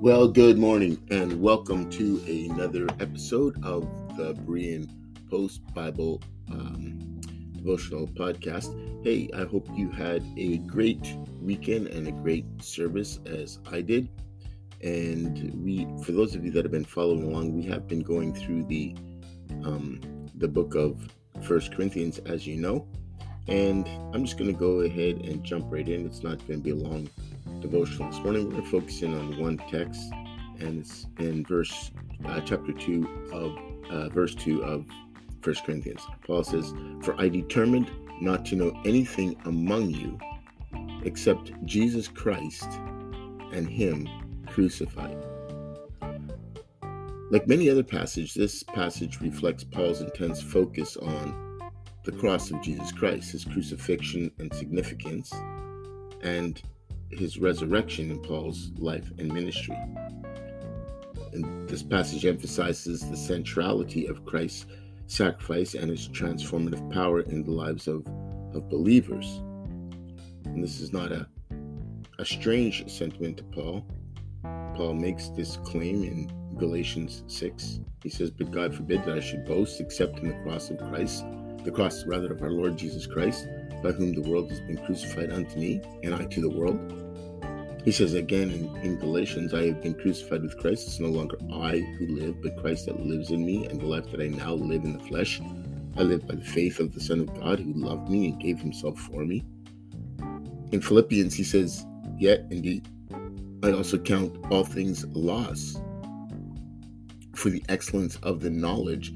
Well, good morning, and welcome to another episode of the Berean Post Bible um, Devotional Podcast. Hey, I hope you had a great weekend and a great service as I did. And we, for those of you that have been following along, we have been going through the um, the book of First Corinthians, as you know. And I'm just going to go ahead and jump right in. It's not going to be a long devotional. This morning we're going to focus in on one text, and it's in verse uh, chapter two of uh, verse two of First Corinthians. Paul says, "For I determined not to know anything among you except Jesus Christ and Him crucified." Like many other passages, this passage reflects Paul's intense focus on the cross of Jesus Christ, his crucifixion and significance, and his resurrection in Paul's life and ministry. And this passage emphasizes the centrality of Christ's sacrifice and its transformative power in the lives of, of believers. And this is not a, a strange sentiment to Paul. Paul makes this claim in Galatians 6. He says, But God forbid that I should boast except in the cross of Christ, the cross rather of our Lord Jesus Christ by whom the world has been crucified unto me, and I to the world. He says again in, in, Galatians, I have been crucified with Christ. It's no longer I who live, but Christ that lives in me, and the life that I now live in the flesh, I live by the faith of the Son of God who loved me and gave himself for me. In Philippians, he says, Yet indeed, I also count all things loss for the excellence of the knowledge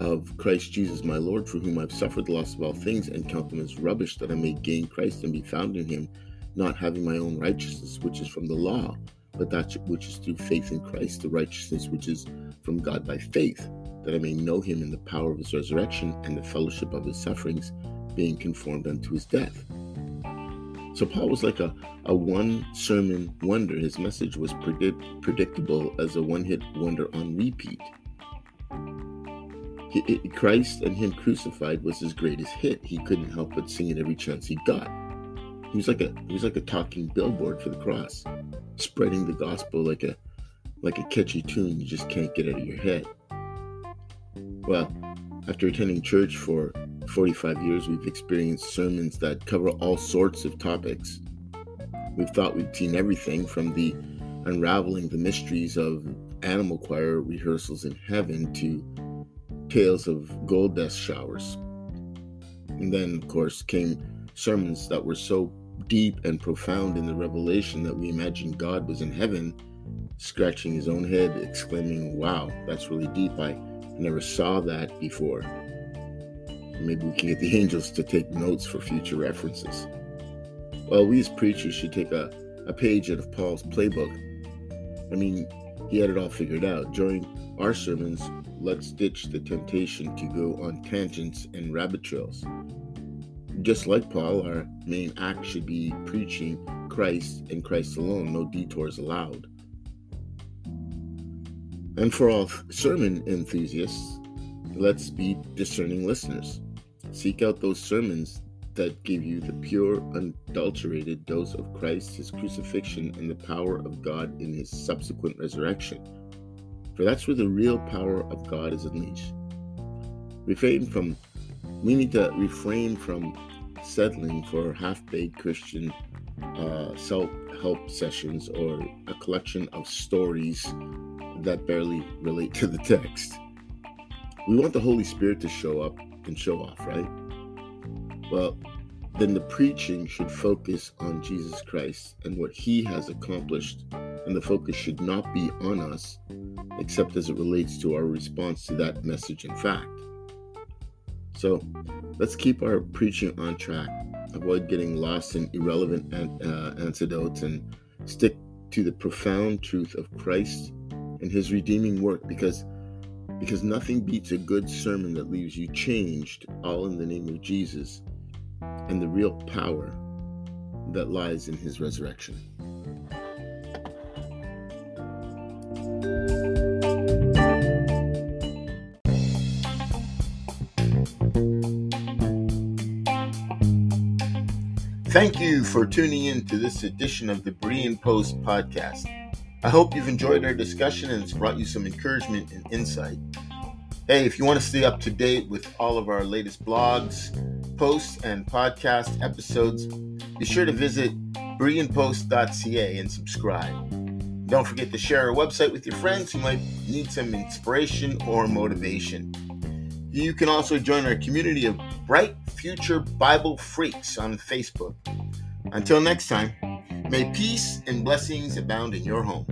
of Christ Jesus my Lord, for whom I've suffered the loss of all things, and count them as rubbish, that I may gain Christ and be found in him, not having my own righteousness, which is from the law, but that which is through faith in Christ, the righteousness which is from God by faith, that I may know him in the power of his resurrection and the fellowship of his sufferings, being conformed unto his death. So Paul was like a, a one sermon wonder. His message was predict, predictable as a one hit wonder on repeat. Christ and Him crucified was his greatest hit. He couldn't help but sing it every chance he got. He was like a he was like a talking billboard for the cross, spreading the gospel like a like a catchy tune you just can't get out of your head. Well, after attending church for 45 years, we've experienced sermons that cover all sorts of topics. We've thought we've seen everything from the unraveling the mysteries of animal choir rehearsals in heaven to tales of gold dust showers. And then, of course, came sermons that were so deep and profound in the revelation that we imagined God was in heaven, scratching his own head, exclaiming, Wow, that's really deep. I never saw that before. Maybe we can get the angels to take notes for future references. Well, we as preachers should take a, a page out of Paul's playbook. I mean, he had it all figured out. During our sermons, let's ditch the temptation to go on tangents and rabbit trails. Just like Paul, our main act should be preaching Christ and Christ alone, no detours allowed. And for all sermon enthusiasts, let's be discerning listeners. Seek out those sermons that give you the pure, unadulterated dose of Christ, his crucifixion, and the power of God in his subsequent resurrection. For that's where the real power of God is unleashed. Refrain from, we need to refrain from settling for half baked Christian uh, self help sessions or a collection of stories that barely relate to the text. We want the Holy Spirit to show up and show off, right? Well, then the preaching should focus on Jesus Christ and what he has accomplished, and the focus should not be on us, except as it relates to our response to that message and fact. So let's keep our preaching on track, avoid getting lost in irrelevant uh, anecdotes, and stick to the profound truth of Christ and his redeeming work because because nothing beats a good sermon that leaves you changed all in the name of Jesus and the real power that lies in his resurrection. Thank you for tuning in to this edition of the Berean Post podcast. I hope you've enjoyed our discussion and it's brought you some encouragement and insight. Hey, if you want to stay up to date with all of our latest blogs, posts, and podcast episodes, be sure to visit bereanpost.ca and subscribe. Don't forget to share our website with your friends who might need some inspiration or motivation. You can also join our community of bright future Bible freaks on Facebook. Until next time, May peace and blessings abound in your home.